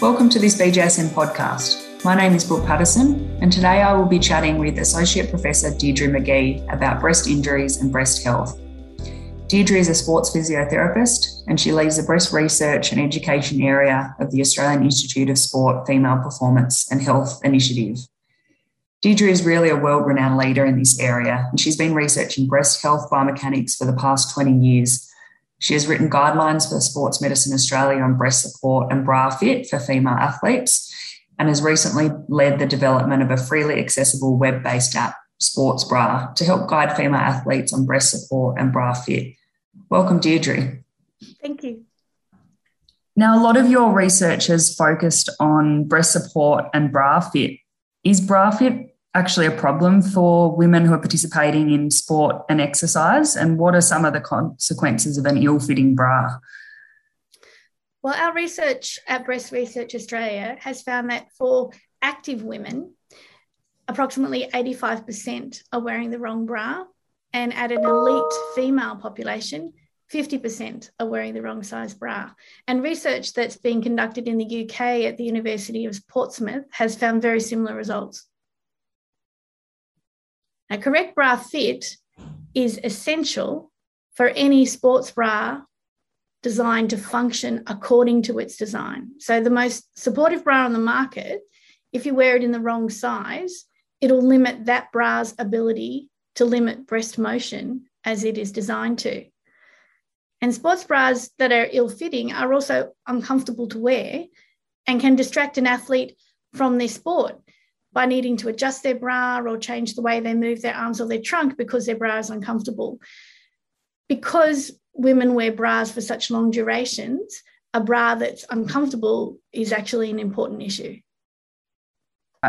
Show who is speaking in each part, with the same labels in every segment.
Speaker 1: Welcome to this BJSM podcast. My name is Brooke Patterson, and today I will be chatting with Associate Professor Deirdre McGhee about breast injuries and breast health. Deirdre is a sports physiotherapist, and she leads the breast research and education area of the Australian Institute of Sport Female Performance and Health Initiative. Deirdre is really a world renowned leader in this area, and she's been researching breast health biomechanics for the past 20 years she has written guidelines for Sports Medicine Australia on breast support and bra fit for female athletes and has recently led the development of a freely accessible web based app, Sports Bra, to help guide female athletes on breast support and bra fit. Welcome, Deirdre.
Speaker 2: Thank you.
Speaker 1: Now, a lot of your research has focused on breast support and bra fit. Is bra fit actually a problem for women who are participating in sport and exercise? And what are some of the consequences of an ill fitting bra?
Speaker 2: Well, our research at Breast Research Australia has found that for active women, approximately 85% are wearing the wrong bra. And at an elite female population, 50% are wearing the wrong size bra. And research that's being conducted in the UK at the University of Portsmouth has found very similar results. A correct bra fit is essential for any sports bra designed to function according to its design. So, the most supportive bra on the market, if you wear it in the wrong size, it'll limit that bra's ability to limit breast motion as it is designed to. And sports bras that are ill fitting are also uncomfortable to wear and can distract an athlete from their sport by needing to adjust their bra or change the way they move their arms or their trunk because their bra is uncomfortable. Because women wear bras for such long durations, a bra that's uncomfortable is actually an important issue.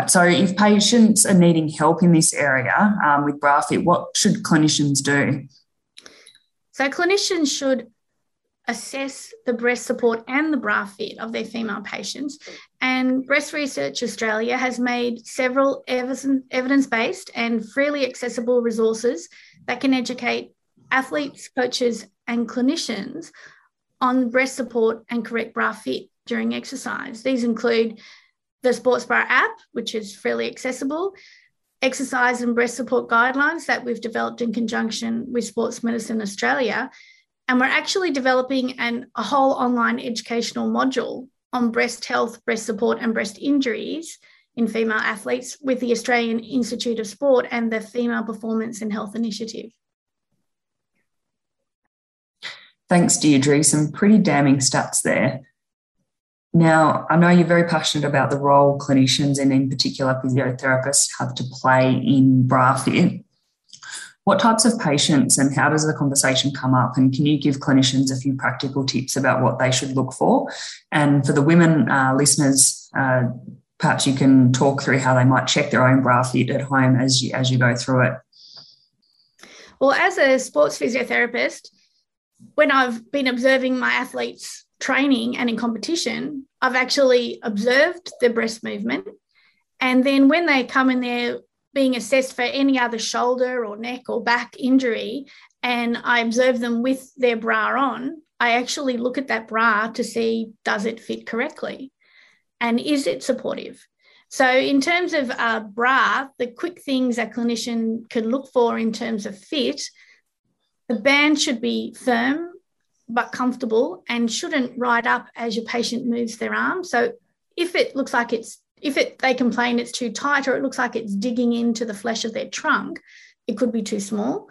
Speaker 1: So, if patients are needing help in this area um, with bra fit, what should clinicians do?
Speaker 2: So, clinicians should assess the breast support and the bra fit of their female patients. And Breast Research Australia has made several evidence based and freely accessible resources that can educate athletes, coaches, and clinicians on breast support and correct bra fit during exercise. These include the Sports Bra app, which is freely accessible, exercise and breast support guidelines that we've developed in conjunction with Sports Medicine Australia, and we're actually developing an, a whole online educational module on breast health, breast support, and breast injuries in female athletes with the Australian Institute of Sport and the Female Performance and Health Initiative.
Speaker 1: Thanks, Deirdre. Some pretty damning stats there. Now, I know you're very passionate about the role clinicians and, in particular, physiotherapists have to play in bra fit what types of patients and how does the conversation come up? And can you give clinicians a few practical tips about what they should look for? And for the women uh, listeners, uh, perhaps you can talk through how they might check their own bra fit at home as you as you go through it.
Speaker 2: Well, as a sports physiotherapist, when I've been observing my athletes training and in competition, I've actually observed their breast movement. And then when they come in there being assessed for any other shoulder or neck or back injury and I observe them with their bra on, I actually look at that bra to see does it fit correctly and is it supportive. So, in terms of a bra, the quick things a clinician can look for in terms of fit, the band should be firm but comfortable and shouldn't ride up as your patient moves their arm. So, if it looks like it's if it they complain it's too tight or it looks like it's digging into the flesh of their trunk, it could be too small.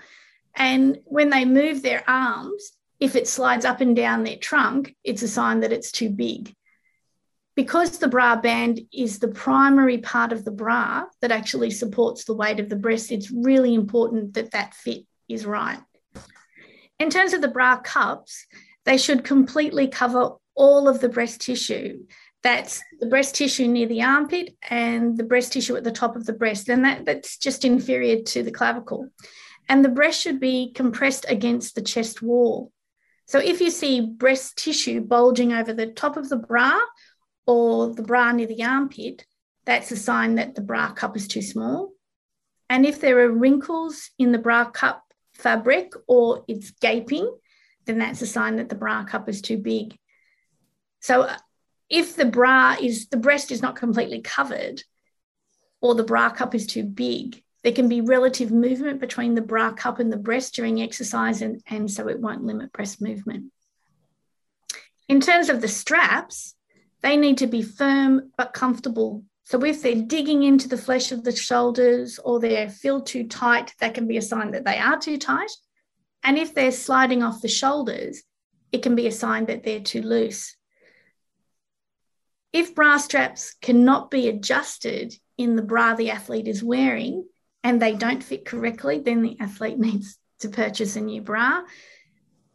Speaker 2: And when they move their arms, if it slides up and down their trunk, it's a sign that it's too big. Because the bra band is the primary part of the bra that actually supports the weight of the breast, it's really important that that fit is right. In terms of the bra cups, they should completely cover all of the breast tissue that's the breast tissue near the armpit and the breast tissue at the top of the breast. And that, that's just inferior to the clavicle. And the breast should be compressed against the chest wall. So if you see breast tissue bulging over the top of the bra or the bra near the armpit, that's a sign that the bra cup is too small. And if there are wrinkles in the bra cup fabric or it's gaping, then that's a sign that the bra cup is too big. So if the bra is the breast is not completely covered or the bra cup is too big, there can be relative movement between the bra cup and the breast during exercise, and, and so it won't limit breast movement. In terms of the straps, they need to be firm but comfortable. So if they're digging into the flesh of the shoulders or they feel too tight, that can be a sign that they are too tight. And if they're sliding off the shoulders, it can be a sign that they're too loose. If bra straps cannot be adjusted in the bra the athlete is wearing and they don't fit correctly, then the athlete needs to purchase a new bra.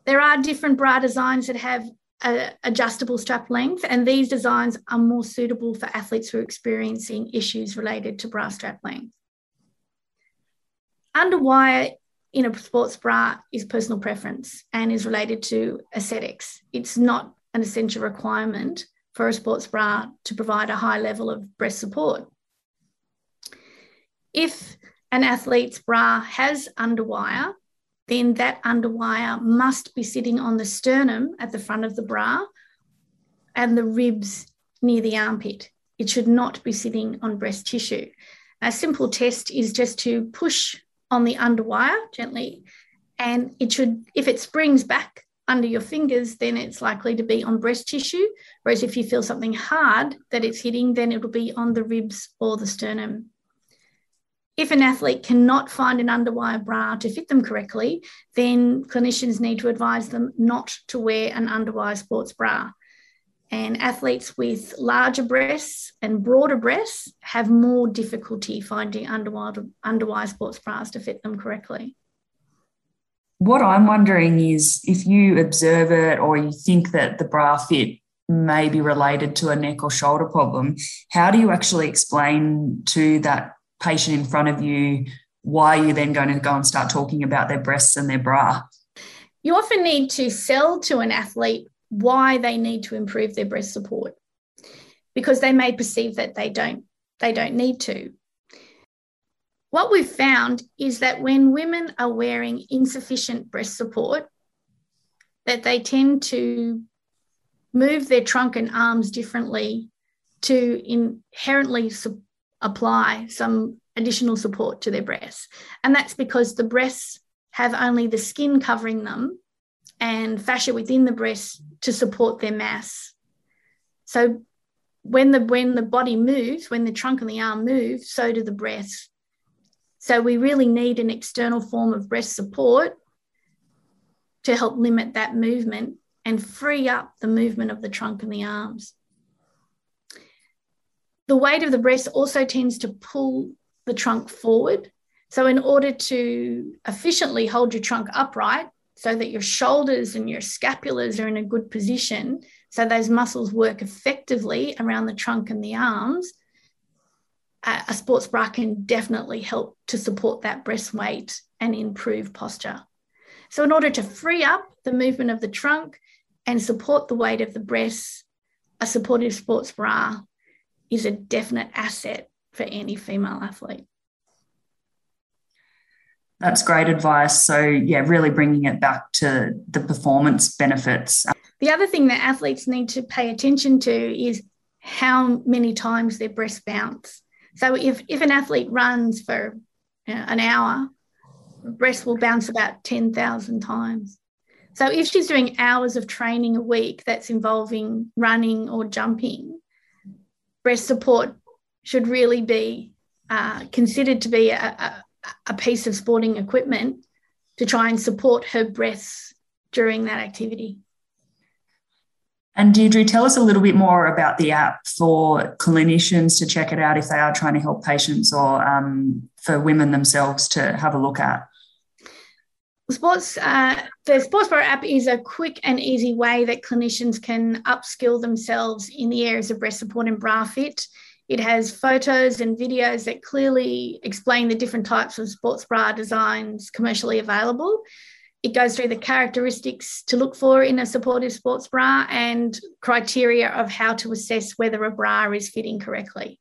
Speaker 2: There are different bra designs that have adjustable strap length, and these designs are more suitable for athletes who are experiencing issues related to bra strap length. Underwire in a sports bra is personal preference and is related to aesthetics. It's not an essential requirement for a sports bra to provide a high level of breast support. If an athlete's bra has underwire, then that underwire must be sitting on the sternum at the front of the bra and the ribs near the armpit. It should not be sitting on breast tissue. A simple test is just to push on the underwire gently, and it should, if it springs back under your fingers, then it's likely to be on breast tissue. Whereas if you feel something hard that it's hitting, then it'll be on the ribs or the sternum. If an athlete cannot find an underwire bra to fit them correctly, then clinicians need to advise them not to wear an underwire sports bra. And athletes with larger breasts and broader breasts have more difficulty finding underwire, underwire sports bras to fit them correctly.
Speaker 1: What I'm wondering is if you observe it or you think that the bra fit may be related to a neck or shoulder problem, how do you actually explain to that patient in front of you why you're then going to go and start talking about their breasts and their bra.
Speaker 2: You often need to sell to an athlete why they need to improve their breast support because they may perceive that they don't they don't need to. What we've found is that when women are wearing insufficient breast support that they tend to move their trunk and arms differently to inherently apply some additional support to their breasts. And that's because the breasts have only the skin covering them and fascia within the breast to support their mass. So when the when the body moves, when the trunk and the arm move, so do the breasts. So we really need an external form of breast support to help limit that movement and free up the movement of the trunk and the arms. The weight of the breast also tends to pull the trunk forward. So, in order to efficiently hold your trunk upright so that your shoulders and your scapulars are in a good position, so those muscles work effectively around the trunk and the arms, a sports bra can definitely help to support that breast weight and improve posture. So, in order to free up the movement of the trunk and support the weight of the breasts, a supportive sports bra is a definite asset for any female athlete.
Speaker 1: That's great advice. So, yeah, really bringing it back to the performance benefits.
Speaker 2: The other thing that athletes need to pay attention to is how many times their breasts bounce. So, if, if an athlete runs for you know, an hour, breast will bounce about 10,000 times. So, if she's doing hours of training a week that's involving running or jumping, breast support should really be uh, considered to be a, a, a piece of sporting equipment to try and support her breaths during that activity.
Speaker 1: And Deirdre, tell us a little bit more about the app for clinicians to check it out if they are trying to help patients or um, for women themselves to have a look at.
Speaker 2: Sports, uh, the Sports Bra app is a quick and easy way that clinicians can upskill themselves in the areas of breast support and bra fit. It has photos and videos that clearly explain the different types of sports bra designs commercially available. It goes through the characteristics to look for in a supportive sports bra and criteria of how to assess whether a bra is fitting correctly.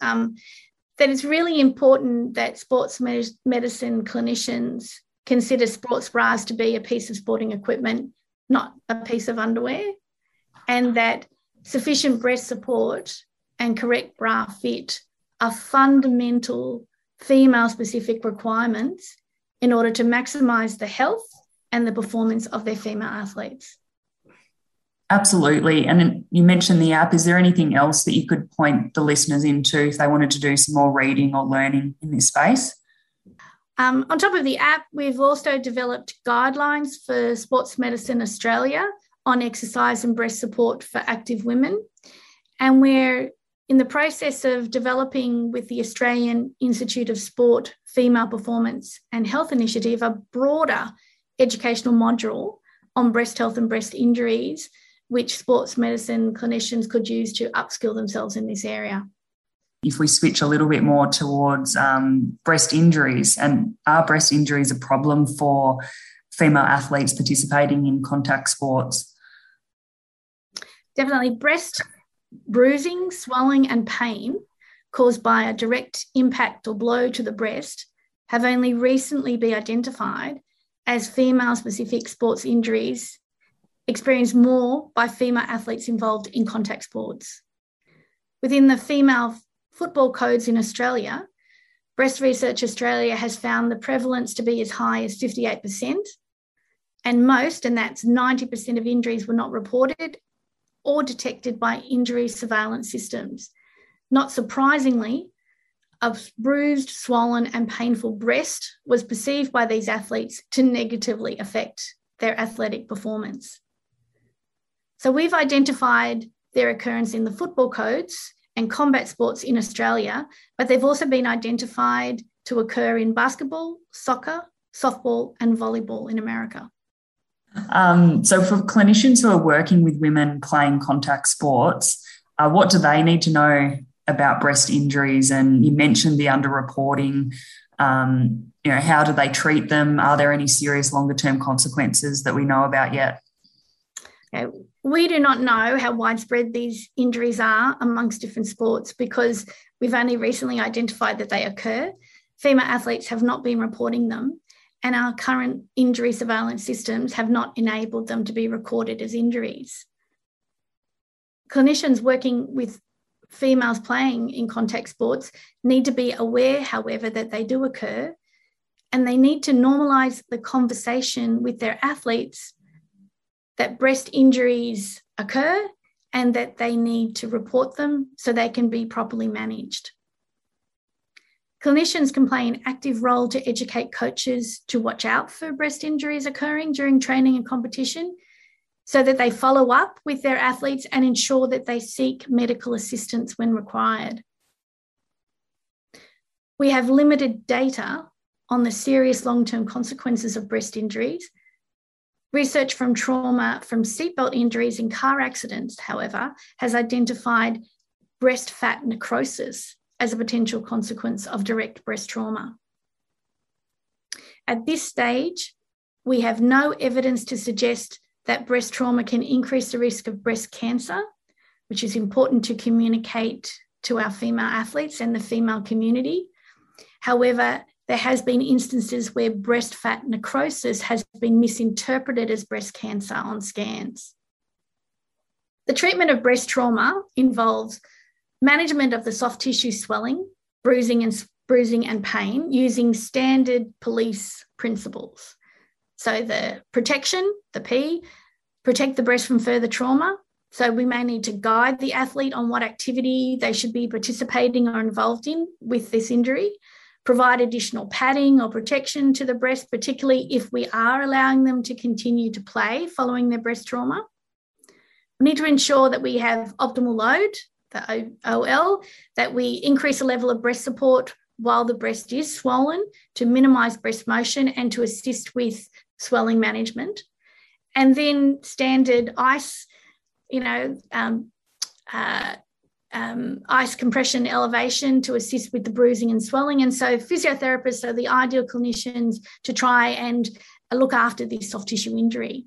Speaker 2: Um, that it's really important that sports medicine clinicians consider sports bras to be a piece of sporting equipment, not a piece of underwear, and that sufficient breast support, and correct bra fit are fundamental female specific requirements in order to maximise the health and the performance of their female athletes.
Speaker 1: Absolutely. And you mentioned the app. Is there anything else that you could point the listeners into if they wanted to do some more reading or learning in this space?
Speaker 2: Um, on top of the app, we've also developed guidelines for Sports Medicine Australia on exercise and breast support for active women. And we're in the process of developing with the Australian Institute of Sport Female Performance and Health Initiative a broader educational module on breast health and breast injuries which sports medicine clinicians could use to upskill themselves in this area.
Speaker 1: If we switch a little bit more towards um, breast injuries, and are breast injuries a problem for female athletes participating in contact sports?
Speaker 2: Definitely. Breast bruising, swelling, and pain caused by a direct impact or blow to the breast have only recently been identified as female specific sports injuries experienced more by female athletes involved in contact sports. Within the female football codes in Australia, Breast Research Australia has found the prevalence to be as high as 58%, and most, and that's 90% of injuries, were not reported or detected by injury surveillance systems. Not surprisingly, a bruised, swollen, and painful breast was perceived by these athletes to negatively affect their athletic performance. So we've identified their occurrence in the football codes and combat sports in Australia, but they've also been identified to occur in basketball, soccer, softball, and volleyball in America.
Speaker 1: Um, so, for clinicians who are working with women playing contact sports, uh, what do they need to know about breast injuries? And you mentioned the underreporting. Um, you know, how do they treat them? Are there any serious longer term consequences that we know about yet?
Speaker 2: Okay. We do not know how widespread these injuries are amongst different sports because we've only recently identified that they occur. Female athletes have not been reporting them, and our current injury surveillance systems have not enabled them to be recorded as injuries. Clinicians working with females playing in contact sports need to be aware, however, that they do occur, and they need to normalise the conversation with their athletes that breast injuries occur and that they need to report them so they can be properly managed. Clinicians can play an active role to educate coaches to watch out for breast injuries occurring during training and competition so that they follow up with their athletes and ensure that they seek medical assistance when required. We have limited data on the serious long term consequences of breast injuries, Research from trauma from seatbelt injuries in car accidents, however, has identified breast fat necrosis as a potential consequence of direct breast trauma. At this stage, we have no evidence to suggest that breast trauma can increase the risk of breast cancer, which is important to communicate to our female athletes and the female community. However, there has been instances where breast fat necrosis has been misinterpreted as breast cancer on scans. The treatment of breast trauma involves management of the soft tissue swelling, bruising and bruising and pain using standard police principles. So the protection, the P, protect the breast from further trauma. So we may need to guide the athlete on what activity they should be participating or involved in with this injury provide additional padding or protection to the breast, particularly if we are allowing them to continue to play following their breast trauma. We need to ensure that we have optimal load, the OL, that we increase the level of breast support while the breast is swollen to minimize breast motion and to assist with swelling management. And then standard ice, you know, um, uh, um, ice compression elevation to assist with the bruising and swelling. And so physiotherapists are the ideal clinicians to try and look after this soft tissue injury.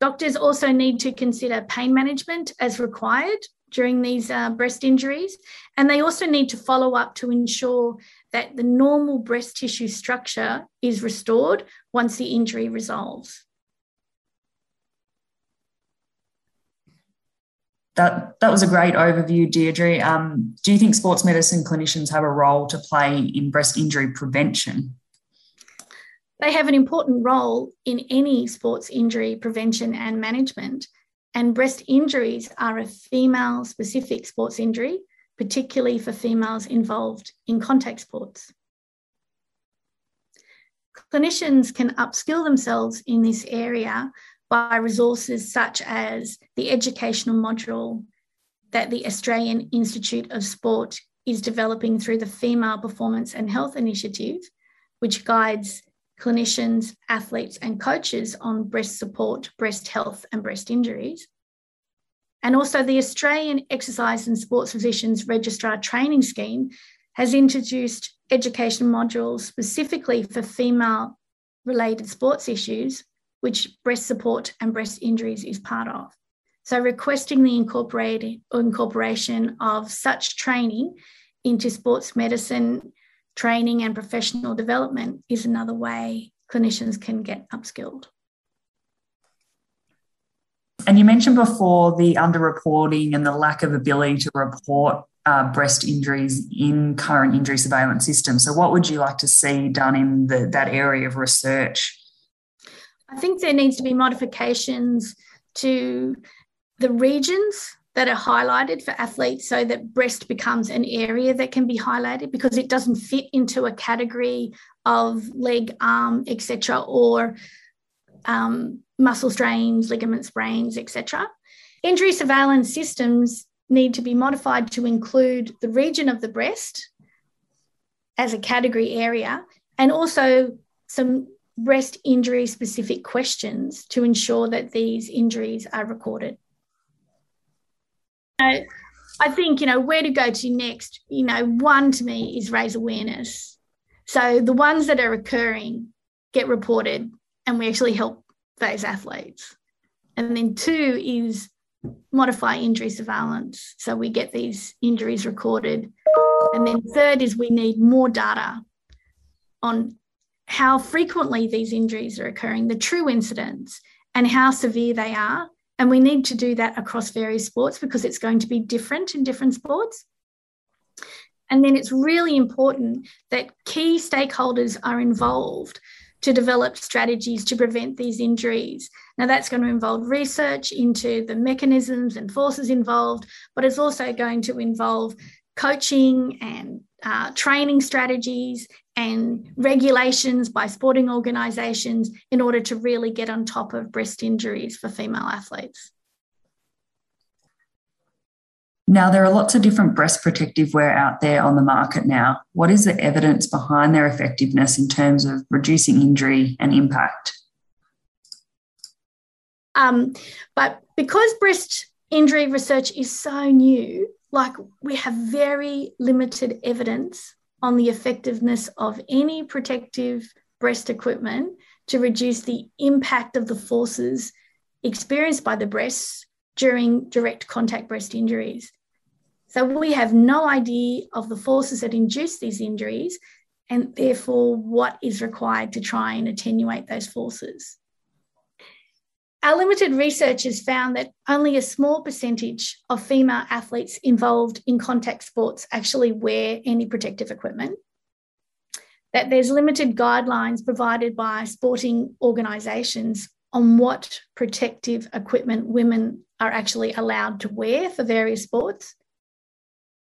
Speaker 2: Doctors also need to consider pain management as required during these uh, breast injuries. And they also need to follow up to ensure that the normal breast tissue structure is restored once the injury resolves.
Speaker 1: that that was a great overview, Deirdre. Um, do you think sports medicine clinicians have a role to play in breast injury prevention?
Speaker 2: They have an important role in any sports injury prevention and management. And breast injuries are a female specific sports injury, particularly for females involved in contact sports. Clinicians can upskill themselves in this area by resources such as the educational module that the Australian Institute of Sport is developing through the Female Performance and Health Initiative, which guides clinicians, athletes, and coaches on breast support, breast health, and breast injuries. And also, the Australian Exercise and Sports Physicians Registrar Training Scheme has introduced education modules specifically for female related sports issues, which breast support and breast injuries is part of. So, requesting the incorporation of such training into sports medicine training and professional development is another way clinicians can get upskilled.
Speaker 1: And you mentioned before the underreporting and the lack of ability to report uh, breast injuries in current injury surveillance systems. So, what would you like to see done in the, that area of research?
Speaker 2: I think there needs to be modifications to the regions that are highlighted for athletes so that breast becomes an area that can be highlighted because it doesn't fit into a category of leg, arm, etc., or um, muscle strains, ligament sprains, etc. Injury surveillance systems need to be modified to include the region of the breast as a category area and also some breast injury specific questions to ensure that these injuries are recorded. I, I think, you know, where to go to next, you know, one to me is raise awareness. So the ones that are occurring get reported and we actually help those athletes. And then two is modify injury surveillance. So we get these injuries recorded. And then third is we need more data on how frequently these injuries are occurring, the true incidence, and how severe they are. And we need to do that across various sports because it's going to be different in different sports. And then it's really important that key stakeholders are involved to develop strategies to prevent these injuries. Now, that's going to involve research into the mechanisms and forces involved, but it's also going to involve coaching and uh, training strategies and regulations by sporting organisations in order to really get on top of breast injuries for female athletes.
Speaker 1: Now, there are lots of different breast protective wear out there on the market now. What is the evidence behind their effectiveness in terms of reducing injury and impact?
Speaker 2: Um, but because breast injury research is so new, like we have very limited evidence on the effectiveness of any protective breast equipment to reduce the impact of the forces experienced by the breasts during direct contact breast injuries. So we have no idea of the forces that induce these injuries and therefore what is required to try and attenuate those forces. Our limited research has found that only a small percentage of female athletes involved in contact sports actually wear any protective equipment. That there's limited guidelines provided by sporting organisations on what protective equipment women are actually allowed to wear for various sports,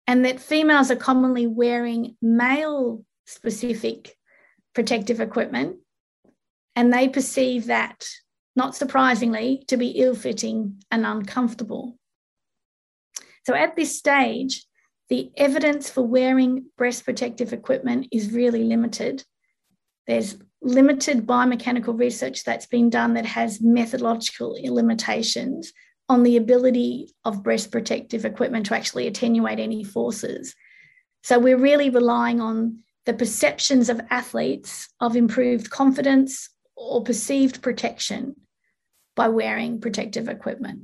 Speaker 2: and that females are commonly wearing male specific protective equipment, and they perceive that, not surprisingly, to be ill fitting and uncomfortable. So at this stage, the evidence for wearing breast protective equipment is really limited. There's limited biomechanical research that's been done that has methodological limitations on the ability of breast protective equipment to actually attenuate any forces. So we're really relying on the perceptions of athletes of improved confidence or perceived protection by wearing protective equipment.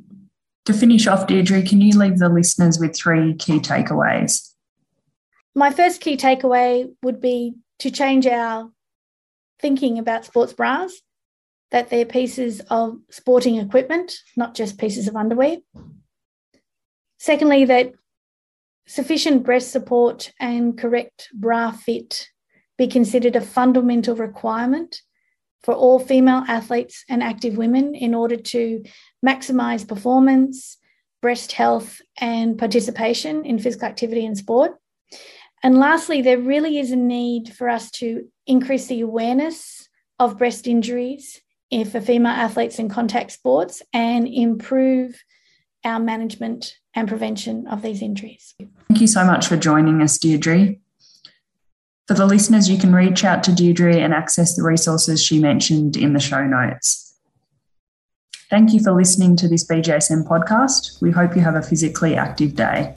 Speaker 1: To finish off, Deirdre, can you leave the listeners with three key takeaways?
Speaker 2: My first key takeaway would be to change our thinking about sports bras, that they're pieces of sporting equipment, not just pieces of underwear. Secondly, that sufficient breast support and correct bra fit be considered a fundamental requirement for all female athletes and active women in order to maximize performance, breast health, and participation in physical activity and sport. And lastly, there really is a need for us to increase the awareness of breast injuries for female athletes in contact sports and improve our management and prevention of these injuries.
Speaker 1: Thank you so much for joining us, Deirdre. For the listeners, you can reach out to Deirdre and access the resources she mentioned in the show notes. Thank you for listening to this BJSM podcast. We hope you have a physically active day.